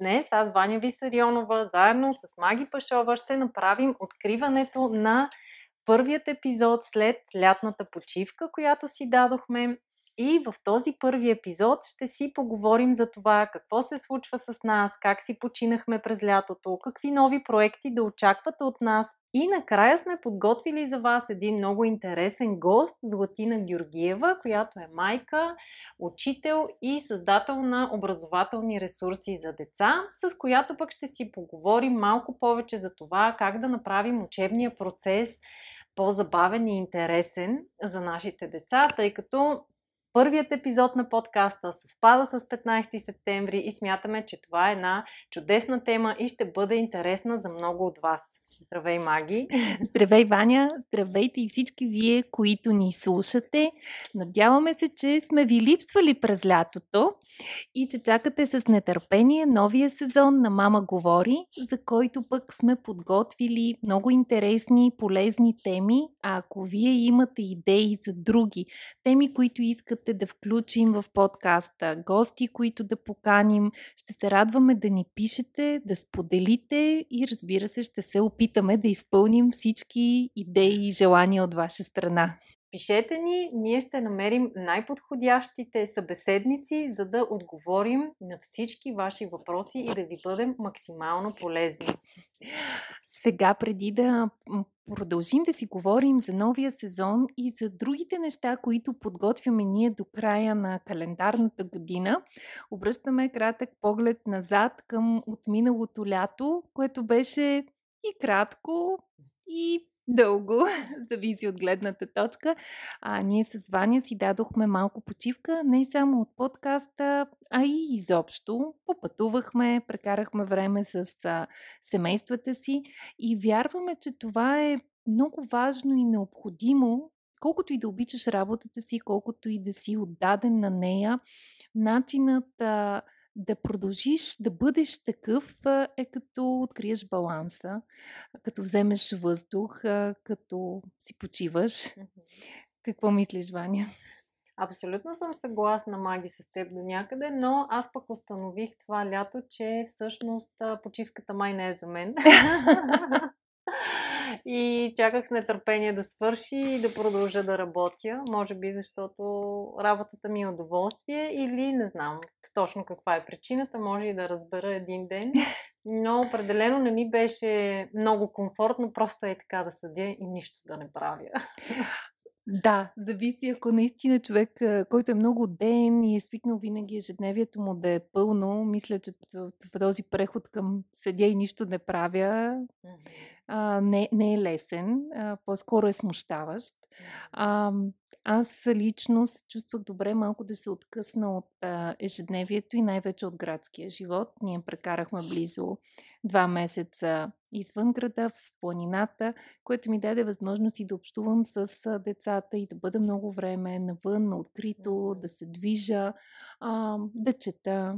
Днес аз, Ваня Висарионова, заедно с Маги Пашова ще направим откриването на първият епизод след лятната почивка, която си дадохме. И в този първи епизод ще си поговорим за това какво се случва с нас, как си починахме през лятото, какви нови проекти да очаквате от нас. И накрая сме подготвили за вас един много интересен гост, Златина Георгиева, която е майка, учител и създател на образователни ресурси за деца, с която пък ще си поговорим малко повече за това как да направим учебния процес по-забавен и интересен за нашите деца, тъй като Първият епизод на подкаста съвпада с 15 септември и смятаме, че това е една чудесна тема и ще бъде интересна за много от вас. Здравей, Маги! Здравей, Ваня! Здравейте и всички вие, които ни слушате. Надяваме се, че сме ви липсвали през лятото и че чакате с нетърпение новия сезон на Мама говори, за който пък сме подготвили много интересни, полезни теми. А ако вие имате идеи за други теми, които искате да включим в подкаста, гости, които да поканим, ще се радваме да ни пишете, да споделите и разбира се, ще се опитаме да изпълним всички идеи и желания от ваша страна. Пишете ни, ние ще намерим най-подходящите събеседници, за да отговорим на всички ваши въпроси и да ви бъдем максимално полезни. Сега, преди да продължим да си говорим за новия сезон и за другите неща, които подготвяме ние до края на календарната година, обръщаме кратък поглед назад към отминалото лято, което беше и кратко, и дълго, зависи от гледната точка. А ние с Ваня си дадохме малко почивка, не само от подкаста, а и изобщо. Попътувахме, прекарахме време с а, семействата си и вярваме, че това е много важно и необходимо, колкото и да обичаш работата си, колкото и да си отдаден на нея, начинът а, да продължиш да бъдеш такъв е като откриеш баланса, като вземеш въздух, като си почиваш. Какво мислиш, Ваня? Абсолютно съм съгласна, Маги, с теб до някъде, но аз пък установих това лято, че всъщност почивката май не е за мен. и чаках с нетърпение да свърши и да продължа да работя. Може би защото работата ми е удоволствие или не знам точно каква е причината, може и да разбера един ден. Но определено не ми беше много комфортно, просто е така да съдя и нищо да не правя. Да, зависи ако наистина човек, който е много ден и е свикнал винаги ежедневието му да е пълно, мисля, че в този преход към седя и нищо не правя, а, не, не е лесен, а, по-скоро е смущаващ. А, аз лично се чувствах добре малко да се откъсна от а, ежедневието и най-вече от градския живот. Ние прекарахме близо два месеца извън града, в планината, което ми даде възможност и да общувам с децата и да бъда много време навън, на открито, да се движа, а, да чета.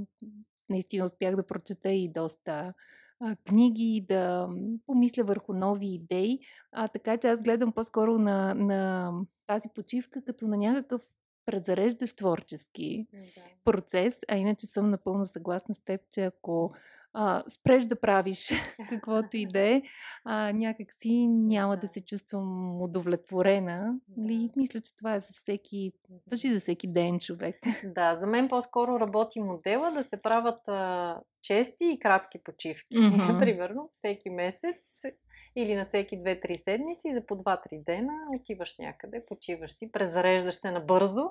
Наистина успях да прочета и доста а, книги, да помисля върху нови идеи. А, така че аз гледам по-скоро на, на тази почивка като на някакъв презареждащ творчески да. процес. А иначе съм напълно съгласна с теб, че ако а, спреш да правиш каквото и да е, някак си няма да се чувствам удовлетворена. Нали? Мисля, че това е за всеки, въжи за всеки ден човек. Да, за мен по-скоро работи модела да се правят а, чести и кратки почивки. Mm-hmm. Примерно всеки месец или на всеки 2-3 седмици за по 2-3 дена отиваш някъде, почиваш си, презареждаш се набързо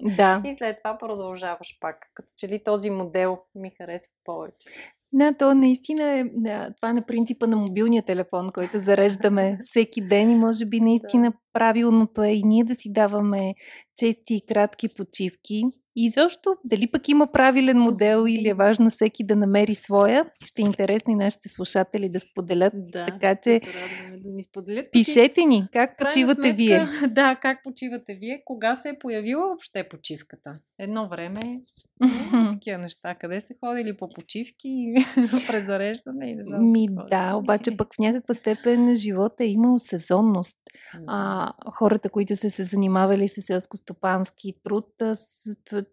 да. и след това продължаваш пак. Като че ли този модел ми харесва повече. Да, то наистина е да, това е на принципа на мобилния телефон, който зареждаме всеки ден и може би наистина правилното е и ние да си даваме чести и кратки почивки. И защо, дали пък има правилен модел или е важно всеки да намери своя, ще е интересно и нашите слушатели да споделят. Да, така че да ни споделят. Пишете ни, как почивате сметка, вие. Да, как почивате вие, кога се е появила въобще почивката. Едно време такива неща. Къде се ходили по почивки, презареждане и не знам. Ми да, обаче пък в някаква степен живота е имал сезонност. А, хората, които са се занимавали с селско-стопански труд,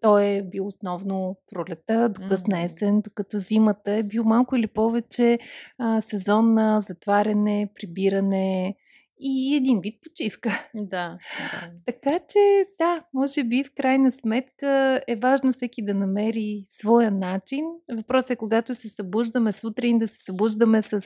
той е бил основно пролета, до късна есен, докато зимата е бил малко или повече а, сезон на затваряне, прибиране, и един вид почивка. Да, да. Така че, да, може би в крайна сметка е важно всеки да намери своя начин. Въпросът е, когато се събуждаме сутрин, да се събуждаме с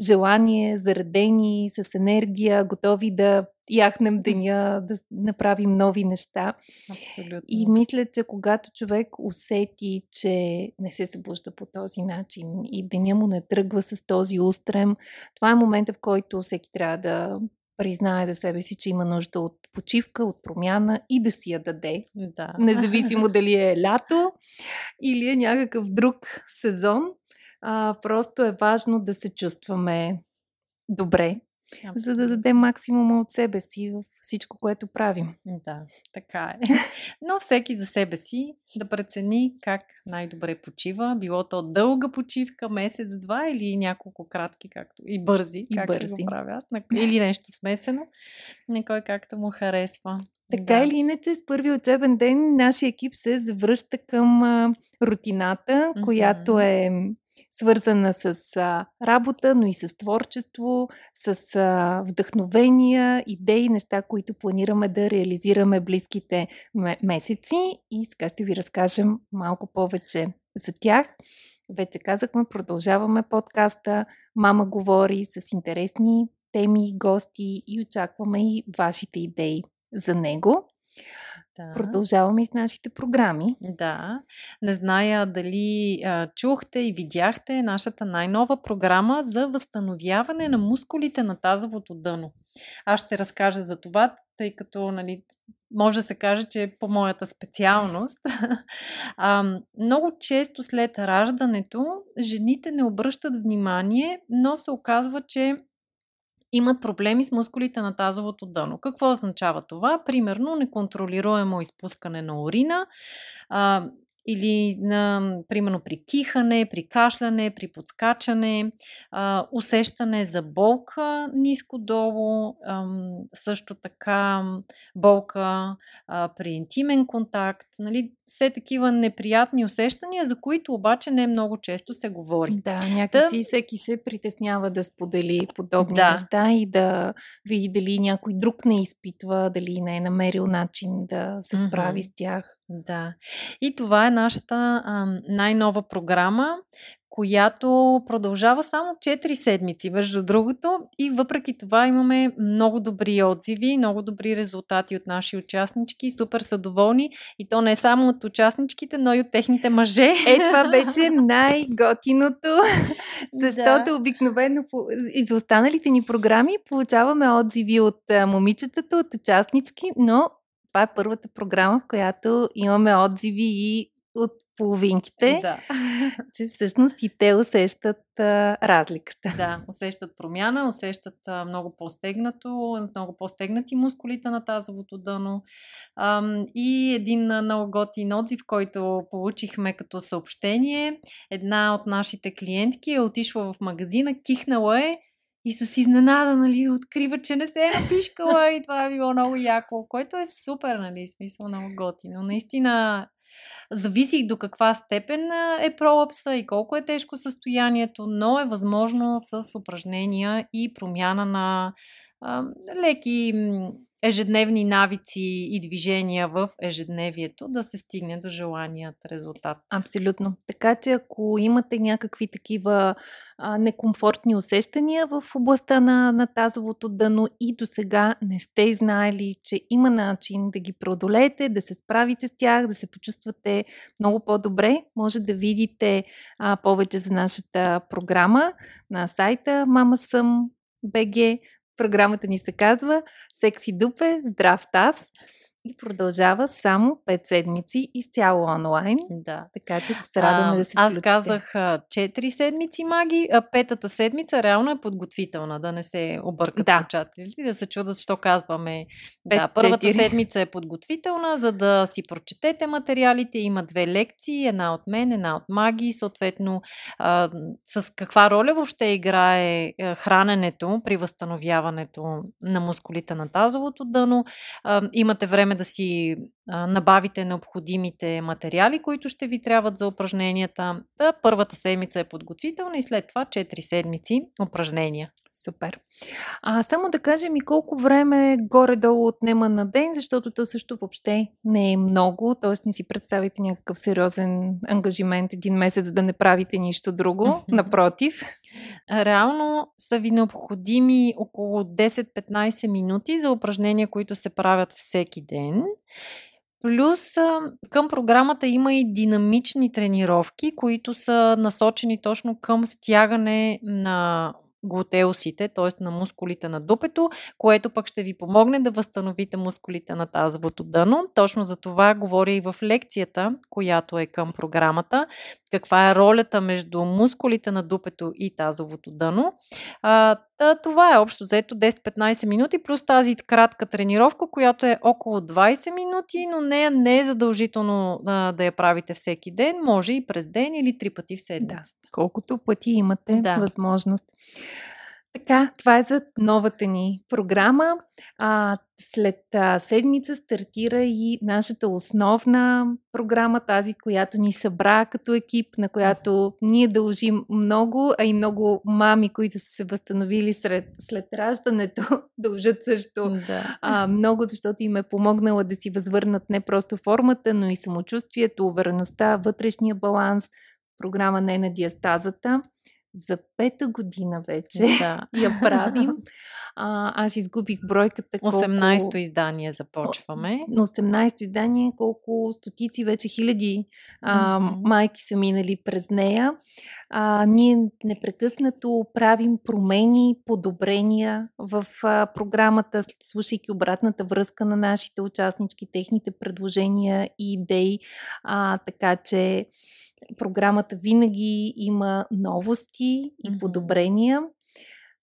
желание, заредени, с енергия, готови да яхнем деня, да направим нови неща. Абсолютно. И мисля, че когато човек усети, че не се събужда по този начин и деня му не тръгва с този устрем, това е момента, в който всеки трябва да признае за себе си, че има нужда от почивка, от промяна и да си я даде. Да. Независимо дали е лято или е някакъв друг сезон. А, просто е важно да се чувстваме добре. За да дадем максимума от себе си в всичко, което правим. Да, така е. Но всеки за себе си да прецени как най-добре почива. Било то дълга почивка, месец-два или няколко кратки, както и бързи, и както бързи. го правя аз. Или нещо смесено. Некой както му харесва. Така да. или иначе, с първи учебен ден нашия екип се завръща към а, рутината, mm-hmm. която е свързана с а, работа, но и с творчество, с а, вдъхновения, идеи, неща, които планираме да реализираме близките месеци. И сега ще ви разкажем малко повече за тях. Вече казахме, продължаваме подкаста Мама говори с интересни теми, гости и очакваме и вашите идеи за него. Да. Продължаваме и с нашите програми. Да. Не зная дали а, чухте и видяхте нашата най-нова програма за възстановяване на мускулите на тазовото дъно. Аз ще разкажа за това, тъй като нали, може да се каже, че е по моята специалност. а, много често след раждането жените не обръщат внимание, но се оказва, че имат проблеми с мускулите на тазовото дъно. Какво означава това? Примерно неконтролируемо изпускане на урина, а, или на, примерно при кихане, при кашляне, при подскачане, а, усещане за болка ниско-долу, а, също така болка а, при интимен контакт, нали, все такива неприятни усещания, за които обаче не много често се говори. Да, някакси Та... всеки се притеснява да сподели подобни да. неща и да види дали някой друг не изпитва, дали не е намерил начин да се справи mm-hmm. с тях. Да. И това е нашата а, най-нова програма, която продължава само 4 седмици, между другото. И въпреки това имаме много добри отзиви, много добри резултати от наши участнички. Супер са доволни. И то не само от участничките, но и от техните мъже. Е, това беше най-готиното, защото да. обикновено и за останалите ни програми получаваме отзиви от момичетата, от участнички, но това е първата програма, в която имаме отзиви и от половинките, да. че всъщност и те усещат а, разликата. Да, усещат промяна, усещат а, много по-стегнато, много по-стегнати мускулите на тазовото дъно. А, и един много готин отзив, който получихме като съобщение. Една от нашите клиентки е отишла в магазина, кихнала е и с изненада, нали, открива, че не се е напишкала и това е било много яко, което е супер, нали, смисъл много готино. Наистина Зависи до каква степен е пролапса и колко е тежко състоянието, но е възможно с упражнения и промяна на а, леки ежедневни навици и движения в ежедневието да се стигне до желаният резултат. Абсолютно. Така че ако имате някакви такива а, некомфортни усещания в областта на, на тазовото дъно и до сега не сте знаели, че има начин да ги преодолеете, да се справите с тях, да се почувствате много по-добре, може да видите а, повече за нашата програма на сайта БГ Програмата ни се казва Секси дупе, здрав таз. И продължава само 5 седмици изцяло онлайн. Да. Така че ще се радваме А, да се аз включите. казах а, 4 седмици маги, а петата седмица реално е подготвителна, да не се объркат Да. слушателите, да се чудат, що казваме. Пет, да, първата четири. седмица е подготвителна, за да си прочетете материалите. Има две лекции, една от мен, една от маги, съответно а, с каква роля въобще играе храненето при възстановяването на мускулите на тазовото дъно. А, имате време да си а, набавите необходимите материали, които ще ви трябват за упражненията. Та първата седмица е подготвителна и след това 4 седмици упражнения. Супер. А само да кажем и колко време горе-долу отнема на ден, защото то също въобще не е много, т.е. не си представите някакъв сериозен ангажимент един месец да не правите нищо друго. Напротив. Реално са ви необходими около 10-15 минути за упражнения, които се правят всеки ден. Плюс към програмата има и динамични тренировки, които са насочени точно към стягане на глутеусите, т.е. на мускулите на дупето, което пък ще ви помогне да възстановите мускулите на тазовото дъно. Точно за това говоря и в лекцията, която е към програмата, каква е ролята между мускулите на дупето и тазовото дъно. Та, това е общо взето 10-15 минути, плюс тази кратка тренировка, която е около 20 минути, но нея не е задължително а, да я правите всеки ден, може и през ден или три пъти в седмицата. Колкото пъти имате Да. възможност. Така, това е за новата ни програма. А, след а, седмица стартира и нашата основна програма, тази, която ни събра като екип, на която ние дължим много, а и много мами, които са се възстановили сред, след раждането, дължат също Да. а, много, защото им е помогнала да си възвърнат не просто формата, но и самочувствието, увереността, вътрешния баланс. Програма не на диастазата. За пета година вече да. я правим. А, аз изгубих бройката. Колко... 18-то издание започваме. На 18-то издание, колко стотици, вече хиляди а, майки са минали през нея. А, ние непрекъснато правим промени, подобрения в а, програмата, слушайки обратната връзка на нашите участнички, техните предложения и идеи. А, така че програмата винаги има новости и подобрения.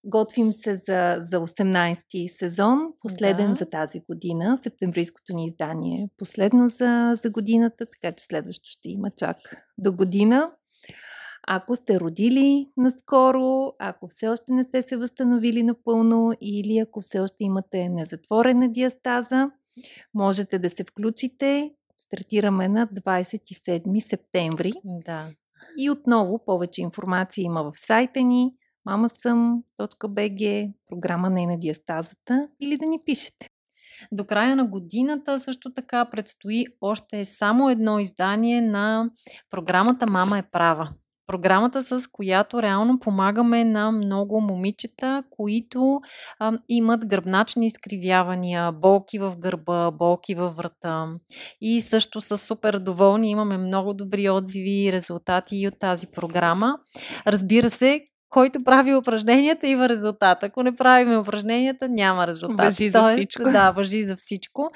Готвим се за, за 18-ти сезон, последен Да. за тази година. Септемврийското ни издание е последно за, за годината, така че следващо ще има чак до година. Ако сте родили наскоро, ако все още не сте се възстановили напълно или ако все още имате незатворена диастаза, можете да се включите. Стартираме на 27 септември. Да. И отново повече информация има в сайта ни mamasam.bg, програма Не на диастазата или да ни пишете. До края на годината също така предстои още само едно издание на програмата Мама е права. Програмата, с която реално помагаме на много момичета, които а, имат гръбначни изкривявания, болки в гърба, болки във врата. И също са супер доволни. Имаме много добри отзиви и резултати и от тази програма. Разбира се, който прави упражненията, има резултат. Ако не правим упражненията, няма резултат. Важи за Тоест, всичко. Да, въжи за всичко.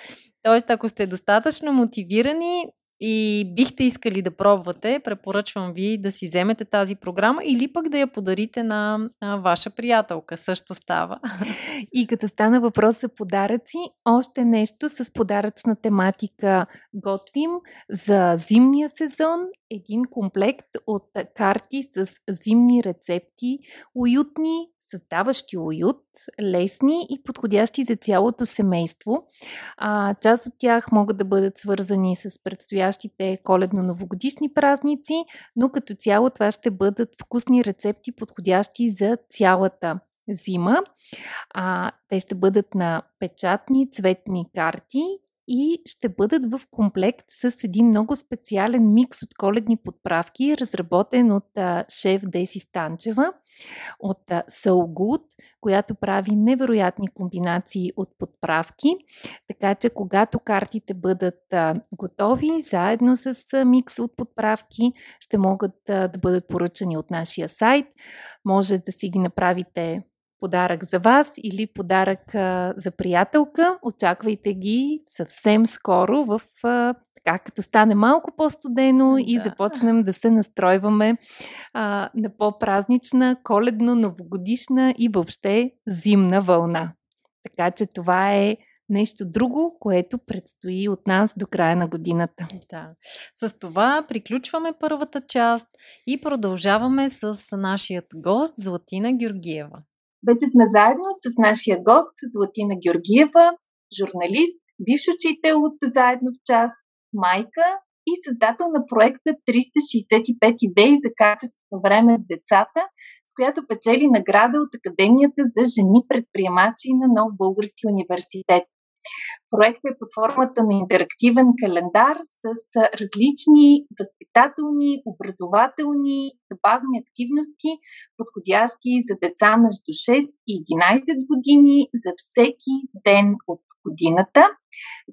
Тоест, ако сте достатъчно мотивирани и бихте искали да пробвате, препоръчвам ви да си вземете тази програма или пък да я подарите на, ваша приятелка. Също става. И като стана въпрос за подаръци, още нещо с подаръчна тематика готвим за зимния сезон. Един комплект от карти с зимни рецепти, уютни, създаващи уют, лесни и подходящи за цялото семейство. А, част от тях могат да бъдат свързани с предстоящите коледно-новогодишни празници, но като цяло това ще бъдат вкусни рецепти, подходящи за цялата зима. А, те ще бъдат на печатни цветни карти и ще бъдат в комплект с един много специален микс от коледни подправки, разработен от а, шеф Деси Станчева от а, So Good, която прави невероятни комбинации от подправки. Така че, когато картите бъдат а, готови, заедно с а, микс от подправки, ще могат а, да бъдат поръчани от нашия сайт. Може да си ги направите подарък за вас или подарък а, за приятелка. Очаквайте ги съвсем скоро в а, така, като стане малко по-студено да. и започнем да се настройваме а, на по-празнична, коледно, новогодишна и въобще зимна вълна. Така че това е нещо друго, което предстои от нас до края на годината. Да. С това приключваме първата част и продължаваме с нашият гост Златина Георгиева. Вече сме заедно с нашия гост Златина Георгиева, журналист, бивш учител от Заедно в час, майка и създател на проекта 365 идеи за качествено време с децата, с която печели награда от Академията за жени предприемачи на Нов Български университет. Проектът е под формата на интерактивен календар с различни възпитателни, образователни, забавни активности, подходящи за деца между 6 и 11 години за всеки ден от годината.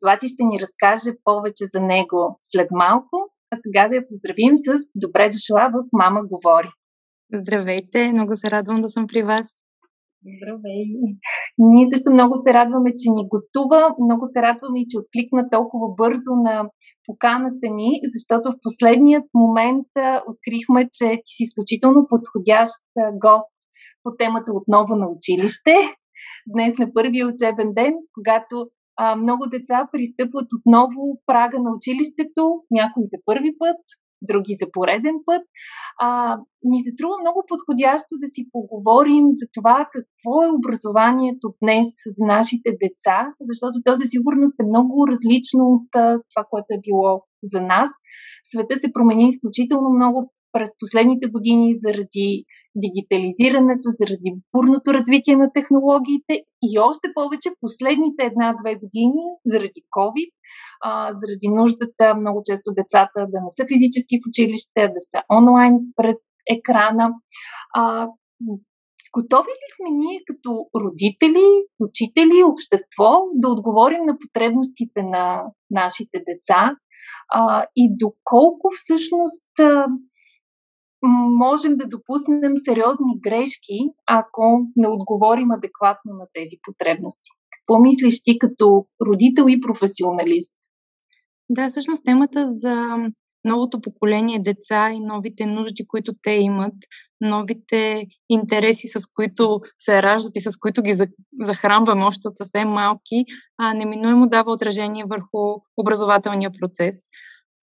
Злати ще ни разкаже повече за него след малко, а сега да я поздравим с добре дошла в Мама говори. Здравейте, много се радвам да съм при вас. Здравей! Ние също много се радваме, че ни гостува. Много се радваме и че откликна толкова бързо на поканата ни, защото в последният момент открихме, че ти си изключително подходящ гост по темата отново на училище. Днес на първия учебен ден, когато много деца пристъпват отново прага на училището, някои за първи път, други за пореден път. А, ни се струва много подходящо да си поговорим за това какво е образованието днес за нашите деца, защото то със сигурност е много различно от това, което е било за нас. Света се промени изключително много през последните години заради дигитализирането, заради бурното развитие на технологиите и още повече последните една-две години заради COVID, а, заради нуждата много често децата да не са физически в училище, да са онлайн пред екрана. А, Готови ли сме ние като родители, учители, общество да отговорим на потребностите на нашите деца а, и доколко всъщност а, можем да допуснем сериозни грешки, ако не отговорим адекватно на тези потребности. Какво мислиш ти като родител и професионалист? Да, всъщност темата за новото поколение деца и новите нужди, които те имат, новите интереси, с които се раждат и с които ги захранваме още от съвсем малки, а, неминуемо дава отражение върху образователния процес.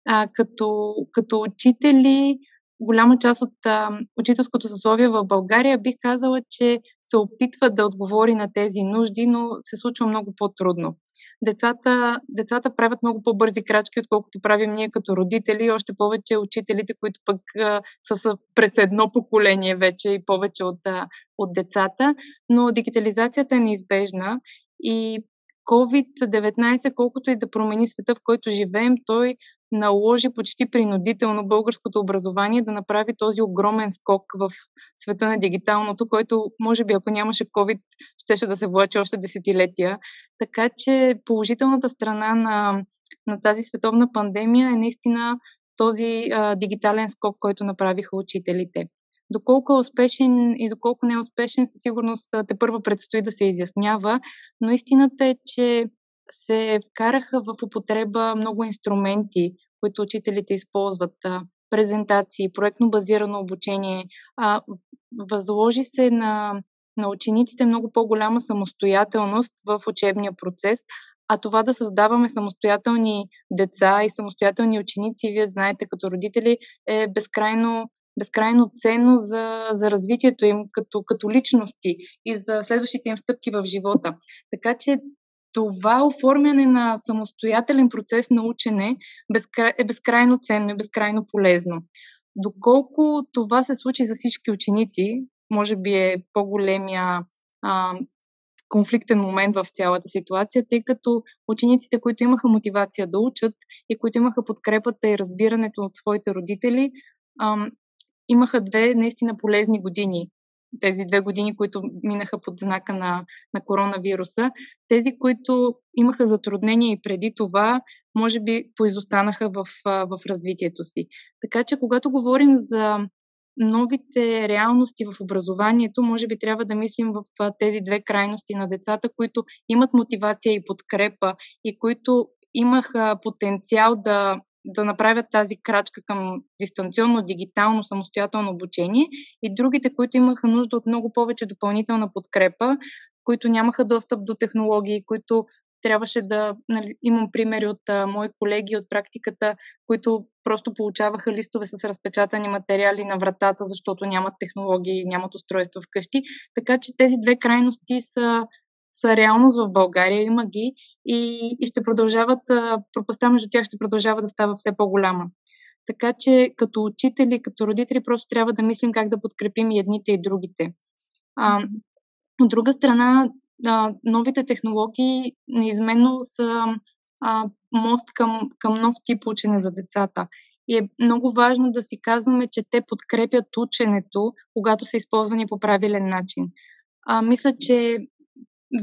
А, като, като учители, голяма част от а, учителското съсловие в България бих казала, че се опитва да отговори на тези нужди, но се случва много по-трудно. Децата, децата правят много по-бързи крачки, отколкото правим ние като родители, още повече учителите, които пък а, са през едно поколение вече и повече от, а, от децата. Но дигитализацията е неизбежна и COVID-19, колкото и да промени света, в който живеем, той наложи почти принудително българското образование да направи този огромен скок в света на дигиталното, който може би ако нямаше COVID, щеше да се влачи още десетилетия. Така че положителната страна на, на тази световна пандемия е наистина този а, дигитален скок, който направиха учителите. Доколко е успешен и доколко не е успешен, със сигурност те първо предстои да се изяснява, но истината е, че се вкараха в употреба много инструменти, които учителите използват. Презентации, проектно базирано обучение. Възложи се на, на учениците много по-голяма самостоятелност в учебния процес, а това да създаваме самостоятелни деца и самостоятелни ученици, вие знаете като родители, е безкрайно безкрайно ценно за, за развитието им като, като личности и за следващите им стъпки в живота. Така че това оформяне на самостоятелен процес на учене е безкрайно ценно и безкрайно полезно. Доколко това се случи за всички ученици, може би е по-големия а, конфликтен момент в цялата ситуация, тъй като учениците, които имаха мотивация да учат и които имаха подкрепата и разбирането от своите родители, а, имаха две наистина полезни години тези две години, които минаха под знака на, на коронавируса. Тези, които имаха затруднения и преди това, може би поизостанаха в, в развитието си. Така че, когато говорим за новите реалности в образованието, може би трябва да мислим в тези две крайности на децата, които имат мотивация и подкрепа и които имаха потенциал да, да направят тази крачка към дистанционно, дигитално, самостоятелно обучение и другите, които имаха нужда от много повече допълнителна подкрепа, които нямаха достъп до технологии, които трябваше да. Нали, имам примери от а, мои колеги от практиката, които просто получаваха листове с разпечатани материали на вратата, защото нямат технологии, нямат устройства вкъщи. Така че тези две крайности са, са реалност в България, има ги и, и ще продължават, пропаста между тях ще продължава да става все по-голяма. Така че като учители, като родители, просто трябва да мислим как да подкрепим и едните и другите. А, от друга страна, а, новите технологии неизменно са а, мост към, към нов тип учене за децата. И е много важно да си казваме, че те подкрепят ученето, когато са използвани по правилен начин. А, мисля, че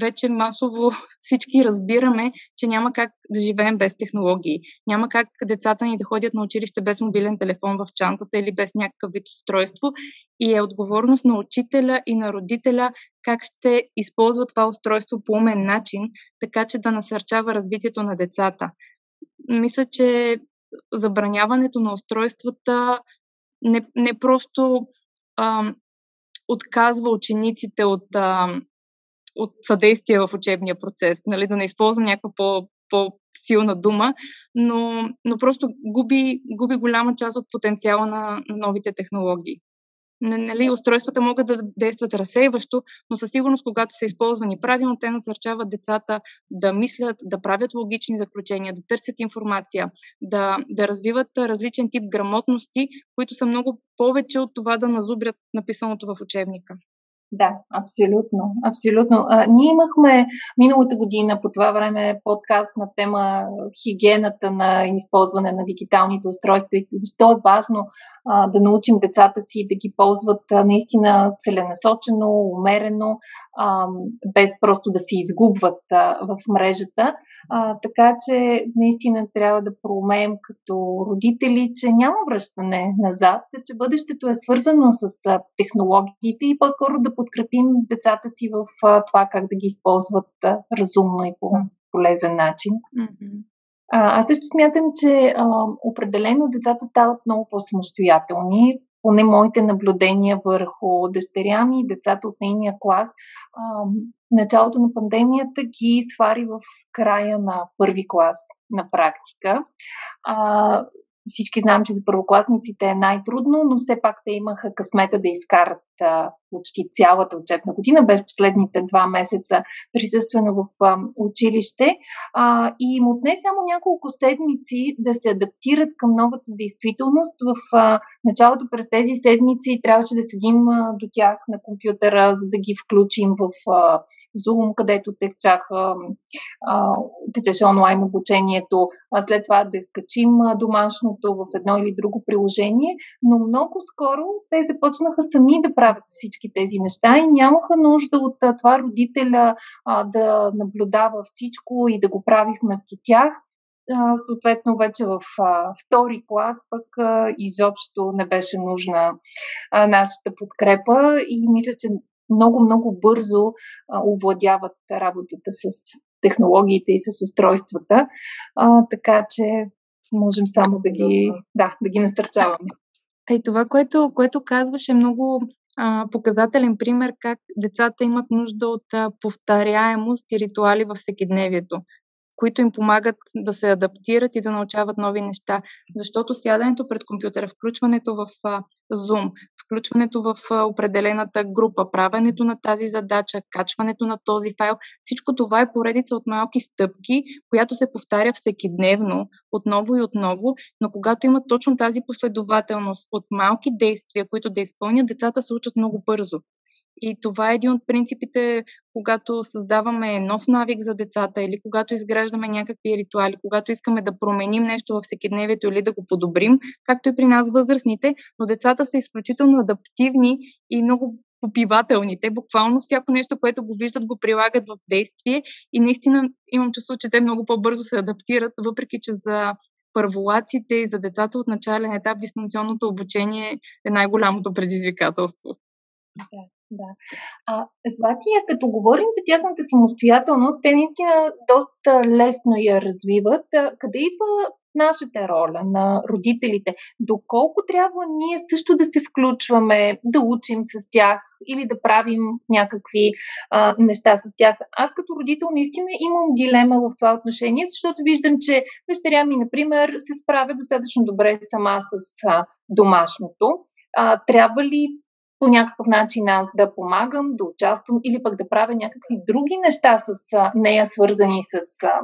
вече масово всички разбираме, че няма как да живеем без технологии. Няма как децата ни да ходят на училище без мобилен телефон в чантата или без някакъв вид устройство. И е отговорност на учителя и на родителя как ще използва това устройство по умен начин, така че да насърчава развитието на децата. Мисля, че забраняването на устройствата не, не просто а, отказва учениците от а, от съдействие в учебния процес, нали, да не използвам някаква по, по-силна дума, но, но просто губи, губи голяма част от потенциала на новите технологии. Нали, устройствата могат да действат разсейващо, но със сигурност, когато са използвани правилно, те насърчават децата да мислят, да правят логични заключения, да търсят информация, да, да развиват различен тип грамотности, които са много повече от това да назубрят написаното в учебника. Да, абсолютно. Абсолютно. А, ние имахме миналата година по това време подкаст на тема хигиената на използване на дигиталните устройства и защо е важно а, да научим децата си да ги ползват а, наистина целенасочено, умерено, а, без просто да се изгубват а, в мрежата. А, така че наистина трябва да проумеем като родители, че няма връщане назад, че бъдещето е свързано с а, технологиите и по-скоро да подкрепим децата си в това как да ги използват разумно и по полезен начин. Mm-hmm. А, аз също смятам, че а, определено децата стават много по-самостоятелни. Поне моите наблюдения върху дъщеря ми, децата от нейния клас, а, началото на пандемията ги свари в края на първи клас на практика. А, всички знаем, че за първокласниците е най-трудно, но все пак те имаха късмета да изкарат а, почти цялата учебна година, без последните два месеца присъствено в училище. И им отне само няколко седмици да се адаптират към новата действителност. В началото през тези седмици трябваше да седим до тях на компютъра, за да ги включим в а, Zoom, където течаха, а, течеше онлайн обучението, а след това да качим домашното в едно или друго приложение. Но много скоро те започнаха сами да правят правят всички тези неща и нямаха нужда от това родителя а, да наблюдава всичко и да го прави вместо тях. А, съответно, вече в а, втори клас пък а, изобщо не беше нужна а, нашата подкрепа и мисля, че много-много бързо а, овладяват работата с технологиите и с устройствата, а, така че можем само да ги, да, да ги насърчаваме. Ей, това, което, което казваше много а, показателен пример как децата имат нужда от а, повторяемост и ритуали във всекидневието които им помагат да се адаптират и да научават нови неща. Защото сядането пред компютъра, включването в Zoom, включването в определената група, правенето на тази задача, качването на този файл, всичко това е поредица от малки стъпки, която се повтаря всекидневно, отново и отново, но когато имат точно тази последователност от малки действия, които да изпълнят, децата се учат много бързо. И това е един от принципите, когато създаваме нов навик за децата или когато изграждаме някакви ритуали, когато искаме да променим нещо в всекидневието или да го подобрим, както и при нас възрастните, но децата са изключително адаптивни и много попивателни. Те буквално всяко нещо, което го виждат, го прилагат в действие и наистина имам чувство, че те много по-бързо се адаптират, въпреки че за първолаците и за децата от начален етап дистанционното обучение е най-голямото предизвикателство. Да, да. А, Златия, като говорим за тяхната самостоятелност, те наистина доста лесно я развиват. Къде идва нашата роля на родителите? Доколко трябва ние също да се включваме, да учим с тях или да правим някакви а, неща с тях? Аз като родител наистина имам дилема в това отношение, защото виждам, че дъщеря ми, например, се справя достатъчно добре сама с а, домашното. А, трябва ли по някакъв начин аз да помагам, да участвам или пък да правя някакви други неща с нея, свързани с а,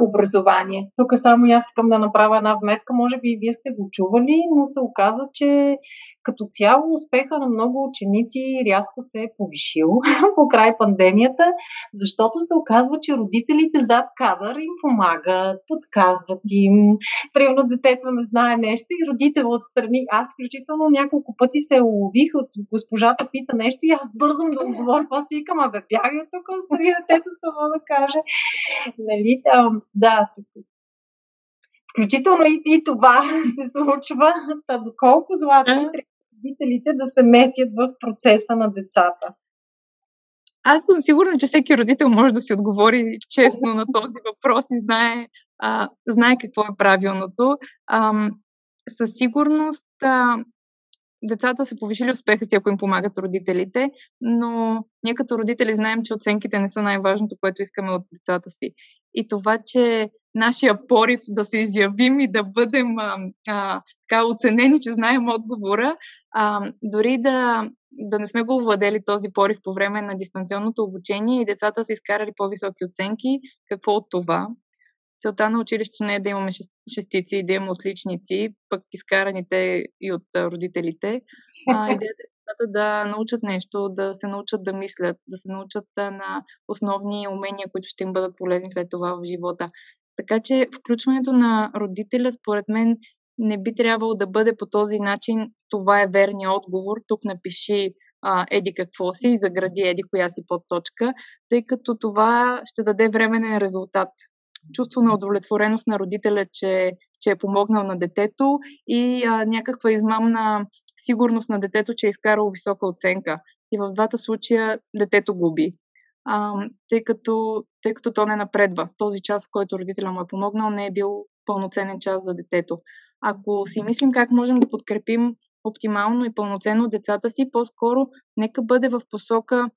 образование. Тук само аз искам да направя една вметка. Може би и вие сте го чували, но се оказа, че като цяло успеха на много ученици рязко се е повишил по край пандемията, защото се оказва, че родителите зад кадър им помагат, подсказват им. Примерно детето не знае нещо и родител отстрани. Аз включително няколко пъти се улових от госпожата пита нещо и аз бързам да отговоря. Това си викам, абе бягай тук, остави детето само да каже. Нали? да, включително и, и това се случва. Та доколко злато родителите да се месят в процеса на децата? Аз съм сигурна, че всеки родител може да си отговори честно на този въпрос и знае, а, знае какво е правилното. А, със сигурност а, децата са повишили успеха си, ако им помагат родителите, но ние като родители знаем, че оценките не са най-важното, което искаме от децата си. И това, че нашия порив да се изявим и да бъдем а, а, така оценени, че знаем отговора, а, дори да, да не сме го владели този порив по време на дистанционното обучение и децата са изкарали по-високи оценки, какво от това? Целта на училището не е да имаме шестици и да имаме отличници, пък изкараните и от родителите. А, идеята е децата да научат нещо, да се научат да мислят, да се научат на основни умения, които ще им бъдат полезни след това в живота. Така че включването на родителя, според мен, не би трябвало да бъде по този начин. Това е верният отговор. Тук напиши а, еди какво си загради еди коя си подточка, тъй като това ще даде временен резултат. Чувство на удовлетвореност на родителя, че, че е помогнал на детето и а, някаква измамна сигурност на детето, че е изкарал висока оценка. И в двата случая детето губи а, тъй, като, тъй като то не напредва. Този час, в който родителя му е помогнал, не е бил пълноценен час за детето. Ако си мислим как можем да подкрепим оптимално и пълноценно децата си, по-скоро нека бъде в посока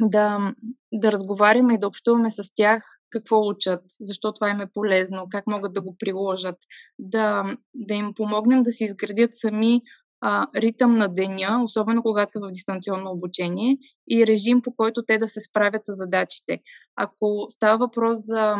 да, да разговаряме и да общуваме с тях какво учат, защо това им е полезно, как могат да го приложат, да, да им помогнем да си изградят сами а, ритъм на деня, особено когато са в дистанционно обучение и режим по който те да се справят с задачите. Ако става въпрос за,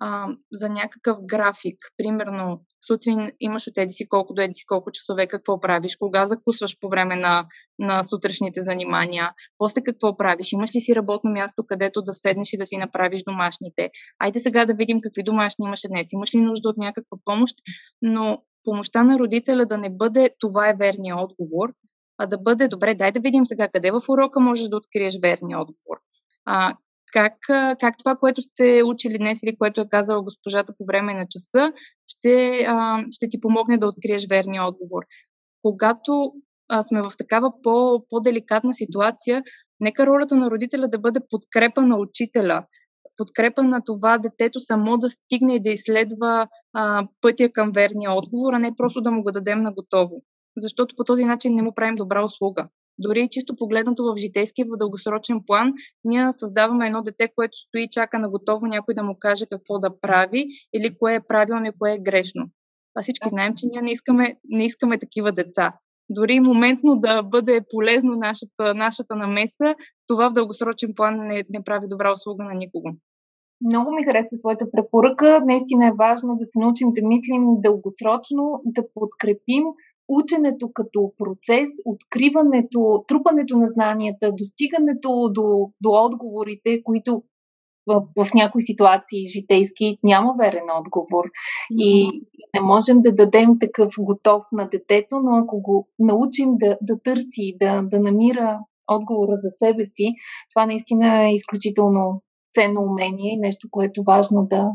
а, за някакъв график, примерно сутрин имаш от еди си колко до еди си колко часове, какво правиш, кога закусваш по време на, на сутрешните занимания, после какво правиш, имаш ли си работно място, където да седнеш и да си направиш домашните. Айде сега да видим какви домашни имаше днес, имаш ли нужда от някаква помощ, но помощта на родителя да не бъде това е верния отговор, а да бъде добре, дай да видим сега къде в урока можеш да откриеш верния отговор. А, как, как това, което сте учили днес или което е казала госпожата по време на часа, ще, ще ти помогне да откриеш верния отговор. Когато сме в такава по, по-деликатна ситуация, нека ролята на родителя да бъде подкрепа на учителя, подкрепа на това детето само да стигне и да изследва а, пътя към верния отговор, а не просто да му го дадем на готово. Защото по този начин не му правим добра услуга. Дори чисто погледнато в житейски, в дългосрочен план, ние създаваме едно дете, което стои и чака на готово някой да му каже какво да прави или кое е правилно и кое е грешно. А всички знаем, че ние не искаме, не искаме такива деца. Дори моментно да бъде полезно нашата, нашата намеса, това в дългосрочен план не, не прави добра услуга на никого. Много ми харесва твоята препоръка. Наистина е важно да се научим да мислим дългосрочно, да подкрепим ученето като процес, откриването, трупането на знанията, достигането до, до отговорите, които в, в някои ситуации житейски няма верен отговор. И не можем да дадем такъв готов на детето, но ако го научим да, да търси, да, да намира отговора за себе си, това наистина е изключително ценно умение и нещо, което е важно да,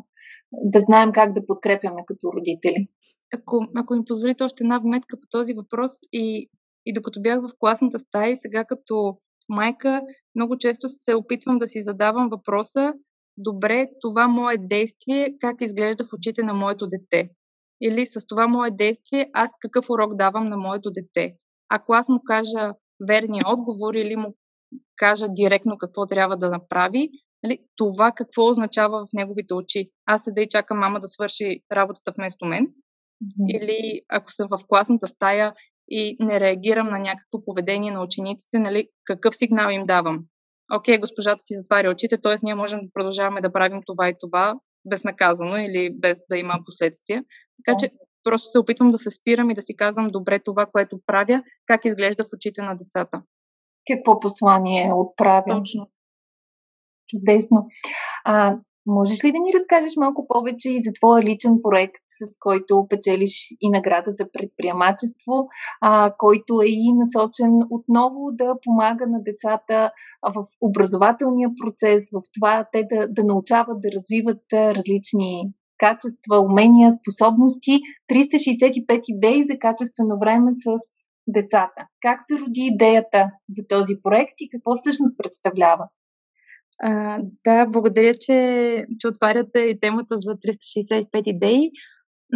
да знаем как да подкрепяме като родители. Ако, ако ми позволите още една вметка по този въпрос и, и докато бях в класната стая, сега като майка, много често се опитвам да си задавам въпроса, добре, това мое действие как изглежда в очите на моето дете? Или с това мое действие аз какъв урок давам на моето дете? Ако аз му кажа верния отговор или му кажа директно какво трябва да направи, нали, това какво означава в неговите очи. Аз седа и чакам мама да свърши работата вместо мен. Mm-hmm. Или ако съм в класната стая и не реагирам на някакво поведение на учениците, нали, какъв сигнал им давам? Окей, госпожата си затваря очите, т.е. ние можем да продължаваме да правим това и това безнаказано или без да има последствия. Така че просто се опитвам да се спирам и да си казвам добре това, което правя, как изглежда в очите на децата. Какво послание отправя? Точно. Чудесно. А, можеш ли да ни разкажеш малко повече и за твоя личен проект, с който печелиш и награда за предприемачество, а, който е и насочен отново да помага на децата в образователния процес, в това те да, да научават да развиват различни качества, умения, способности. 365 идеи за качествено време с децата. Как се роди идеята за този проект и какво всъщност представлява? А, да, благодаря, че, че отваряте и темата за 365 идеи.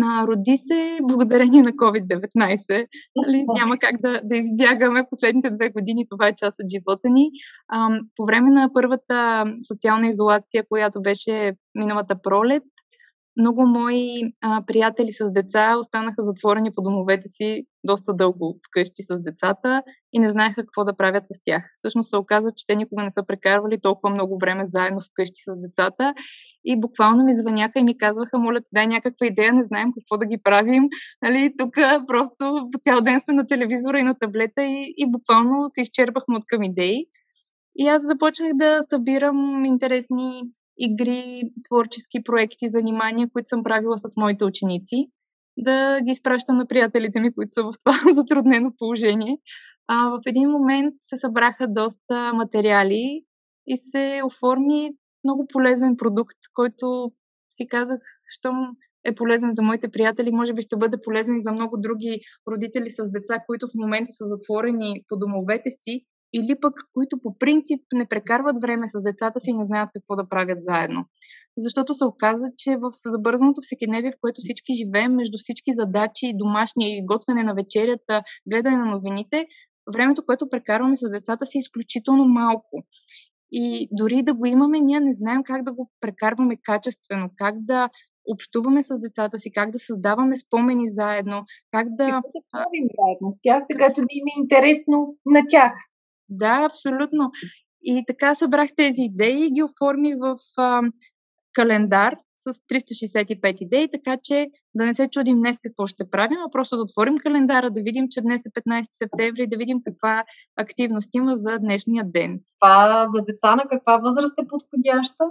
А, роди се благодарение на COVID-19. Нали? Няма как да, да избягаме последните две години. Това е част от живота ни. А, по време на първата социална изолация, която беше миналата пролет, много мои а, приятели с деца останаха затворени по домовете си доста дълго вкъщи с децата и не знаеха какво да правят с тях. Всъщност се оказа, че те никога не са прекарвали толкова много време заедно вкъщи с децата и буквално ми звъняха и ми казваха, моля, дай някаква идея, не знаем какво да ги правим. Нали, тук просто по цял ден сме на телевизора и на таблета и, и буквално се изчерпахме от към идеи. И аз започнах да събирам интересни игри, творчески проекти, занимания, които съм правила с моите ученици, да ги изпращам на приятелите ми, които са в това затруднено положение. А, в един момент се събраха доста материали и се оформи много полезен продукт, който си казах, щом е полезен за моите приятели, може би ще бъде полезен и за много други родители с деца, които в момента са затворени по домовете си или пък които по принцип не прекарват време с децата си и не знаят какво да правят заедно. Защото се оказа, че в забързаното всекидневие, в което всички живеем, между всички задачи, домашни, готвене на вечерята, гледане на новините, времето, което прекарваме с децата си е изключително малко. И дори да го имаме, ние не знаем как да го прекарваме качествено, как да общуваме с децата си, как да създаваме спомени заедно, как да... Как да правим заедно с тях, така че да им е интересно на тях. Да, абсолютно. И така събрах тези идеи и ги оформих в а, календар с 365 идеи, така че да не се чудим днес какво ще правим, а просто да отворим календара, да видим, че днес е 15 септември и да видим каква активност има за днешния ден. Това за деца на каква възраст е подходяща?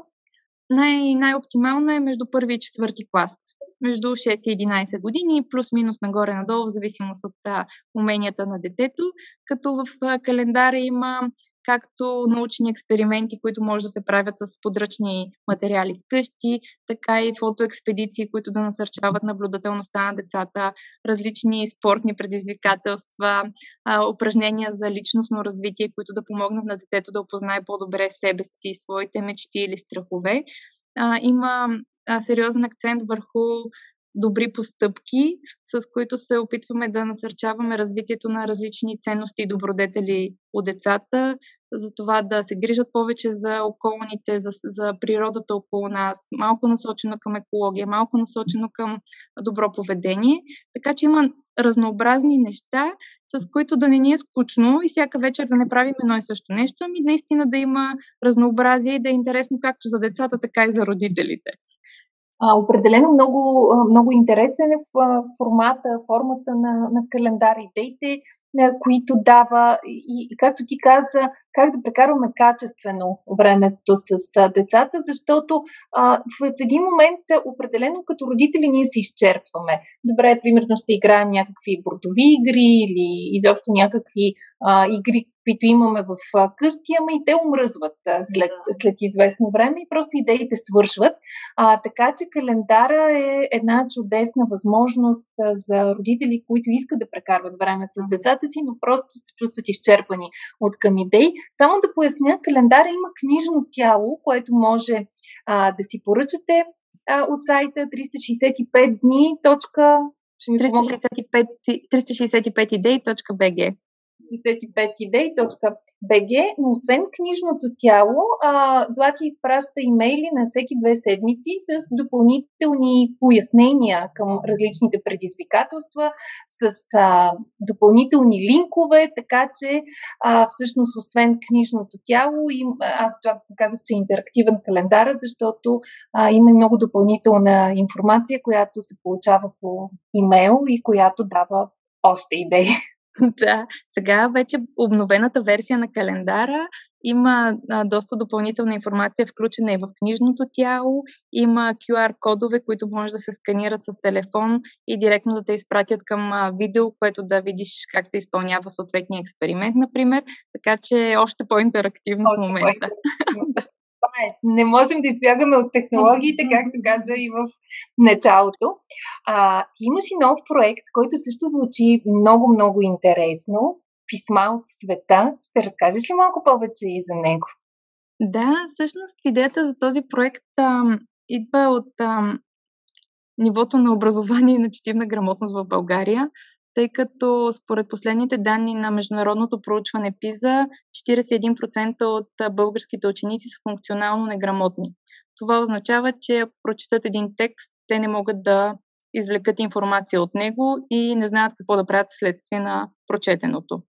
Най- най-оптимално е между първи и четвърти клас. Между 6 и 11 години, плюс-минус нагоре-надолу, в зависимост от а, уменията на детето. Като в а, календара има както научни експерименти, които може да се правят с подръчни материали вкъщи, така и фотоекспедиции, които да насърчават наблюдателността на децата, различни спортни предизвикателства, упражнения за личностно развитие, които да помогнат на детето да опознае по-добре себе си, своите мечти или страхове. Има сериозен акцент върху добри постъпки, с които се опитваме да насърчаваме развитието на различни ценности и добродетели у децата, за това да се грижат повече за околните, за, за природата около нас, малко насочено към екология, малко насочено към добро поведение. Така че има разнообразни неща, с които да не ни е скучно и всяка вечер да не правим едно и също нещо, ами наистина да има разнообразие и да е интересно както за децата, така и за родителите. А, определено много, много интересен е в формата, формата на, на календар. Идеите които дава и, и както ти каза, как да прекарваме качествено времето с децата, защото а, в един момент определено като родители ние се изчерпваме. Добре, примерно ще играем някакви бордови игри или изобщо някакви а, игри, които имаме в а, къщи, ама и те умръзват а, след, след известно време и просто идеите свършват. А, така че календара е една чудесна възможност а, за родители, които искат да прекарват време с децата си, но просто се чувстват изчерпани от към идеи. Само да поясня, календара има книжно тяло, което може а, да си поръчате а, от сайта 365 дни. 365, 365idei.bg 65idei.bg, но освен книжното тяло, Злати изпраща имейли на всеки две седмици с допълнителни пояснения към различните предизвикателства, с допълнителни линкове, така че всъщност освен книжното тяло, аз това казах, че е интерактивен календар, защото има много допълнителна информация, която се получава по имейл и която дава още идеи. Да, сега вече обновената версия на календара има а, доста допълнителна информация, включена и в книжното тяло. Има QR-кодове, които може да се сканират с телефон и директно да те изпратят към а, видео, което да видиш как се изпълнява съответния експеримент, например. Така че е още по-интерактивно още в момента. По-интерактивно. Не можем да избягаме от технологиите, както каза и в началото. А, ти имаш и нов проект, който също звучи много, много интересно. Писма от света. Ще разкажеш ли малко повече и за него? Да, всъщност идеята за този проект а, идва от а, нивото на образование и на четивна грамотност в България тъй като според последните данни на международното проучване ПИЗа, 41% от българските ученици са функционално неграмотни. Това означава, че ако прочитат един текст, те не могат да извлекат информация от него и не знаят какво да правят следствие на прочетеното.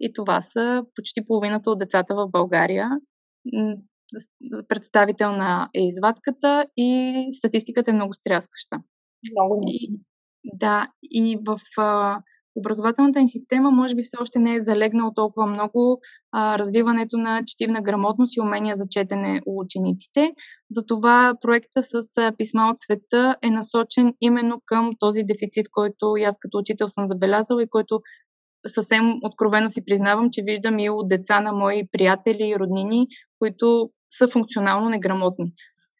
И това са почти половината от децата в България. Представителна е извадката и статистиката е много стряскаща. Много да, и в а, образователната ни система може би все още не е залегнал толкова много а, развиването на четивна грамотност и умения за четене у учениците. Затова проекта с а, писма от света е насочен именно към този дефицит, който и аз като учител съм забелязала и който съвсем откровено си признавам, че виждам и от деца на мои приятели и роднини, които са функционално неграмотни.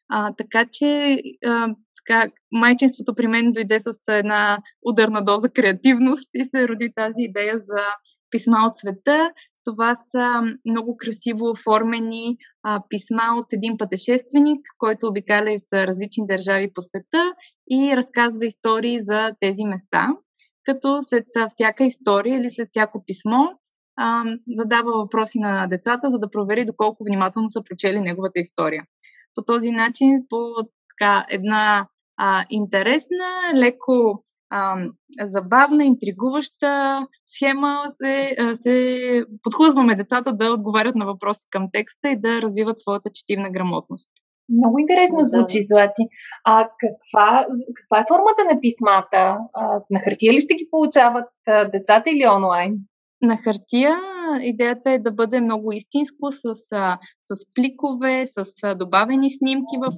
А, така че а, така, майчинството при мен дойде с една ударна доза креативност и се роди тази идея за писма от света. Това са много красиво оформени а, писма от един пътешественик, който обикаля из различни държави по света и разказва истории за тези места. Като след всяка история или след всяко писмо а, задава въпроси на децата, за да провери доколко внимателно са прочели неговата история. По този начин, по така, една а, интересна, леко а, забавна, интригуваща схема се, а, се подхлъзваме децата да отговарят на въпроси към текста и да развиват своята четивна грамотност. Много интересно звучи, Злати. А каква, каква е формата на писмата? А, на хартия ли ще ги получават а, децата или онлайн? На хартия идеята е да бъде много истинско, с, с пликове, с добавени снимки в,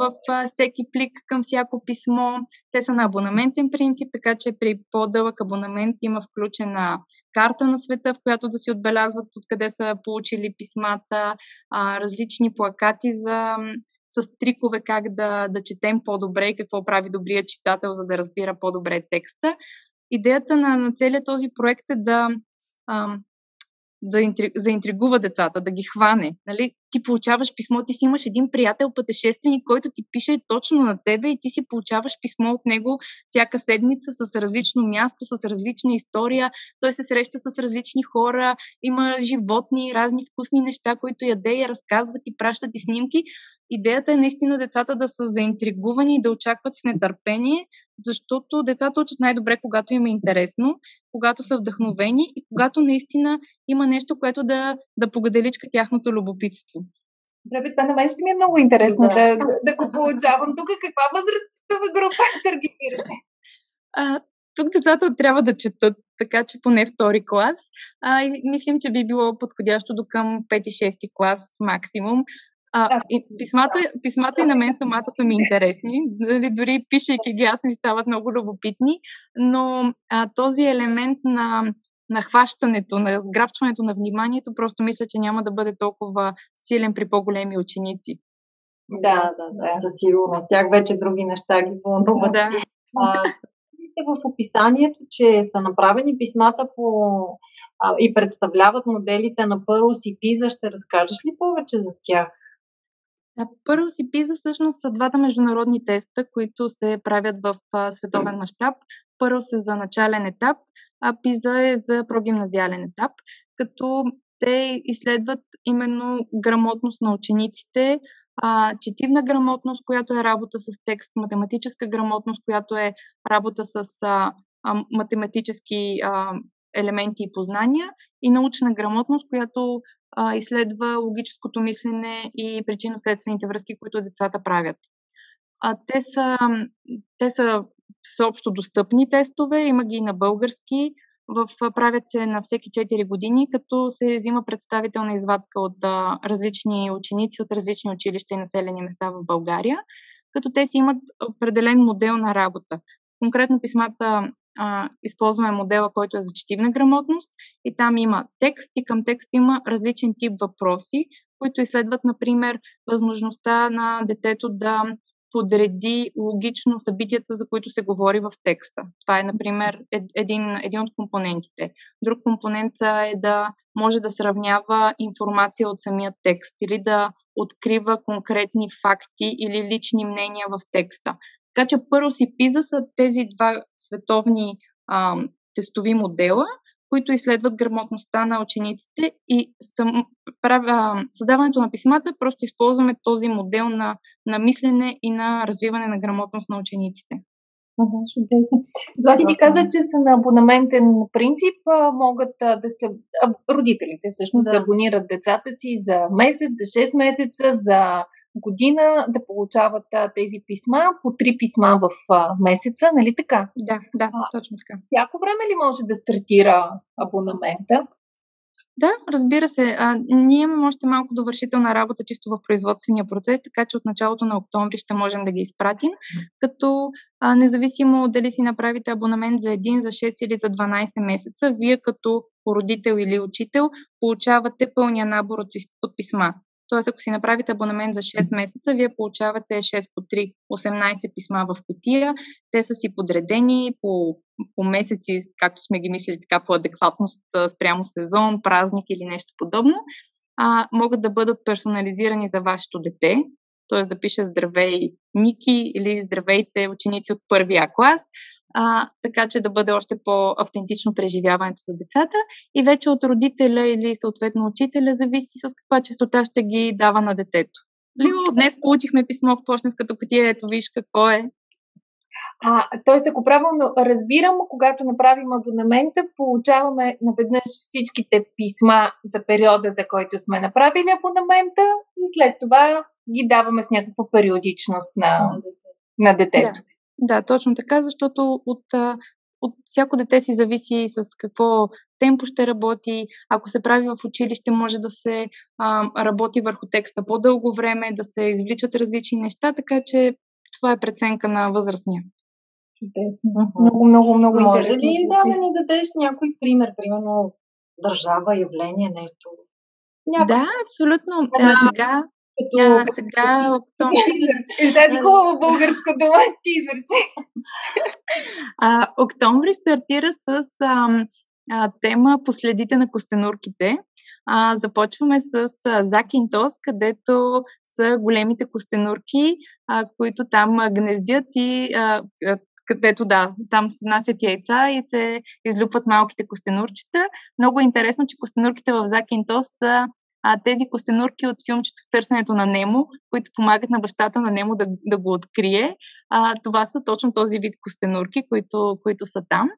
в, всеки плик към всяко писмо. Те са на абонаментен принцип, така че при по-дълъг абонамент има включена карта на света, в която да си отбелязват откъде са получили писмата, различни плакати за с трикове как да, да четем по-добре и какво прави добрият читател, за да разбира по-добре текста идеята на, на целият този проект е да, а, да интри, заинтригува децата, да ги хване. Нали? Ти получаваш писмо, ти си имаш един приятел пътешественик, който ти пише точно на тебе и ти си получаваш писмо от него всяка седмица с различно място, с различна история. Той се среща с различни хора, има животни, разни вкусни неща, които яде и разказват и пращат и снимки. Идеята е наистина децата да са заинтригувани и да очакват с нетърпение, защото децата учат най-добре, когато им е интересно, когато са вдъхновени и когато наистина има нещо, което да, да погаделичка тяхното любопитство. Добре, това на мен ще ми е много интересно да, да, да го получавам. Тук каква възрастова група таргетирате? А, тук децата трябва да четат, така че поне втори клас. А, и мислим, че би било подходящо до към 5-6 клас максимум. А, и писмата, писмата и на мен самата са ми интересни. Дали, дори пишейки ги, аз ми стават много любопитни. Но а, този елемент на на хващането, на сграбчването на вниманието, просто мисля, че няма да бъде толкова силен при по-големи ученици. Да, да, да, със сигурност. Тях вече други неща ги вълнуват. Да. А, в описанието, че са направени писмата по а, и представляват моделите на Пърлс и Пиза. Ще разкажеш ли повече за тях? Първо си пиза всъщност са двата международни теста, които се правят в световен мащаб. Първо е за начален етап, а пиза е за прогимназиален етап, като те изследват именно грамотност на учениците, четивна грамотност, която е работа с текст, математическа грамотност, която е работа с математически елементи и познания и научна грамотност, която а, изследва логическото мислене и причинно-следствените връзки, които децата правят. А, те, са, те са всеобщо достъпни тестове, има ги и на български, в, правят се на всеки 4 години, като се взима представителна извадка от а, различни ученици от различни училища и населени места в България, като те си имат определен модел на работа. Конкретно писмата а, използваме модела, който е за четивна грамотност и там има текст и към текст има различен тип въпроси, които изследват, например, възможността на детето да подреди логично събитията, за които се говори в текста. Това е, например, един, един от компонентите. Друг компонент е да може да сравнява информация от самия текст или да открива конкретни факти или лични мнения в текста. Така че първо си пиза са тези два световни а, тестови модела, които изследват грамотността на учениците и съм, правя, създаването на писмата просто използваме този модел на, на мислене и на развиване на грамотност на учениците. чудесно. Злати ти каза, че са на абонаментен принцип, могат да се, родителите всъщност да. да абонират децата си за месец, за 6 месеца, за година да получават а, тези писма, по три писма в а, месеца, нали така? Да, да, точно така. Всяко време ли може да стартира абонамента? Да, разбира се. А, ние имаме още малко довършителна работа чисто в производствения процес, така че от началото на октомври ще можем да ги изпратим, като а, независимо дали си направите абонамент за 1, за 6 или за 12 месеца, вие като родител или учител получавате пълния набор от, от писма. Тоест, ако си направите абонамент за 6 месеца, вие получавате 6 по 3, 18 писма в котия. Те са си подредени по, по месеци, както сме ги мислили така по адекватност спрямо сезон, празник или нещо подобно. А, могат да бъдат персонализирани за вашето дете, т.е. да пише здравей Ники или здравейте ученици от първия клас, а, така че да бъде още по-автентично преживяването за децата и вече от родителя или съответно учителя зависи с каква частота ще ги дава на детето. Лио, днес получихме писмо в почтенската котия, ето виж какво е. А, тоест, ако правилно разбирам, когато направим абонамента, получаваме наведнъж всичките писма за периода, за който сме направили абонамента и след това ги даваме с някаква периодичност на, на детето. Да. Да, точно така, защото от, от всяко дете си зависи с какво темпо ще работи. Ако се прави в училище, може да се а, работи върху текста по-дълго време, да се извличат различни неща, така че това е преценка на възрастния. Чудесно. Много, много, много Може интересно. ли да, да ни дадеш някой пример, примерно държава, явление, нещо? Някой... Да, абсолютно. А, сега като, а, сега октомври. Тази хубава българска дума ти изрече. Октомври стартира с а, а, тема Последите на костенурките. А, започваме с а, Закинтос, където са големите костенурки, а, които там а, гнездят и а, където да, там се насят яйца и се излюпват малките костенурчета. Много е интересно, че костенурките в Закинтос са а, тези костенурки от филмчето в търсенето на Немо, които помагат на бащата на Немо да, да го открие. А, това са точно този вид костенурки, които, които са там.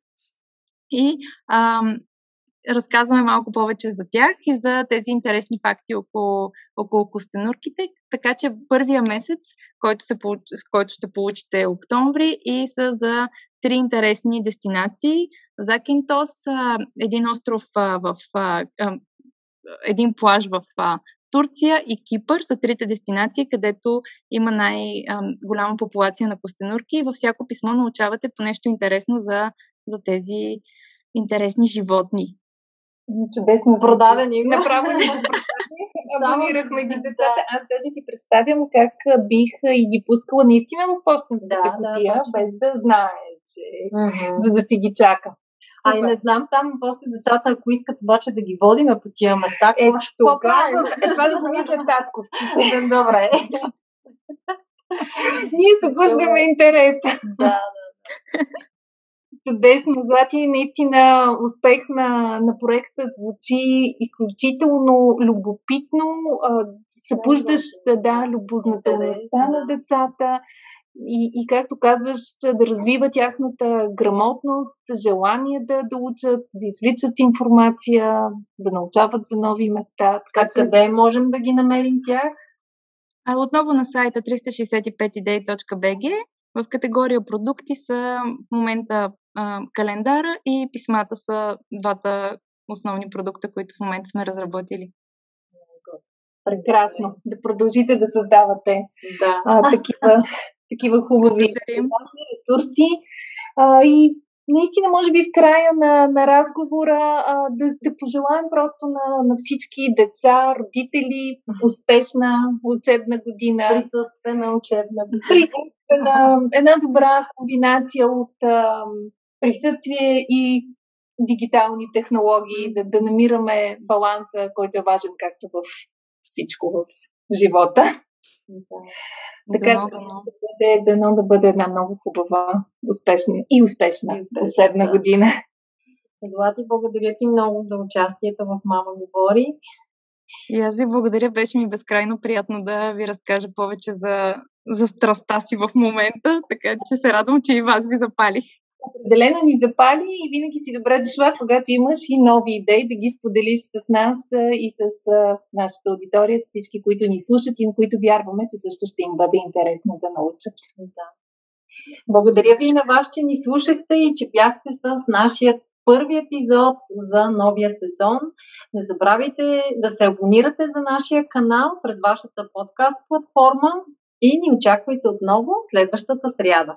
И а, разказваме малко повече за тях и за тези интересни факти около, около костенурките. Така че първия месец, който, се, който ще получите е октомври и са за три интересни дестинации. Закинтос, един остров в един плаж в а, Турция и Кипър са трите дестинации, където има най-голяма популация на костенурки и във всяко писмо научавате по нещо интересно за, за тези интересни животни. Чудесно. Продадени. Направо ни Абонирахме ги децата. Аз даже си представям как бих и ги пускала наистина в почтенската Да, кутия, да, без да знае, че... За да си ги чака. А и не знам. Само после децата, ако искат обаче да ги водиме по тия места, Е, какво правим? е, това да го мисля татковците. Добре. Ние събуждаме интереса. Да, Чудесно, Злати, наистина успех на, на проекта. Звучи изключително любопитно, събуждаш да, любознателността на децата и, и както казваш, да развива тяхната грамотност, желание да, да учат, да извличат информация, да научават за нови места. Така че къде можем да ги намерим тях? А отново на сайта 365idei.bg в категория продукти са в момента а, календара и писмата са двата основни продукта, които в момента сме разработили. Прекрасно. Да продължите да създавате Да. а, такива, такива хубави ресурси. А, и наистина, може би в края на, на разговора а, да, да пожелаем просто на, на всички деца, родители успешна учебна година. Присъствена учебна Присъствена, една добра комбинация от а, присъствие и дигитални технологии, да, да намираме баланса, който е важен както в всичко в живота. Така че Дано, дано. да бъде, дано да бъде една много хубава, успешна и успешна, И успешна, учебна да. година. Злати, благодаря ти много за участието в Мама говори. И аз ви благодаря, беше ми безкрайно приятно да ви разкажа повече за, за страстта си в момента, така че се радвам, че и вас ви запалих. Определено ни запали и винаги си добре дошла, когато имаш и нови идеи, да ги споделиш с нас и с нашата аудитория, с всички, които ни слушат и на които вярваме, че също ще им бъде интересно да научат. Да. Благодаря ви и на вас, че ни слушахте и че бяхте с нашия първи епизод за новия сезон. Не забравяйте да се абонирате за нашия канал през вашата подкаст платформа и ни очаквайте отново следващата сряда.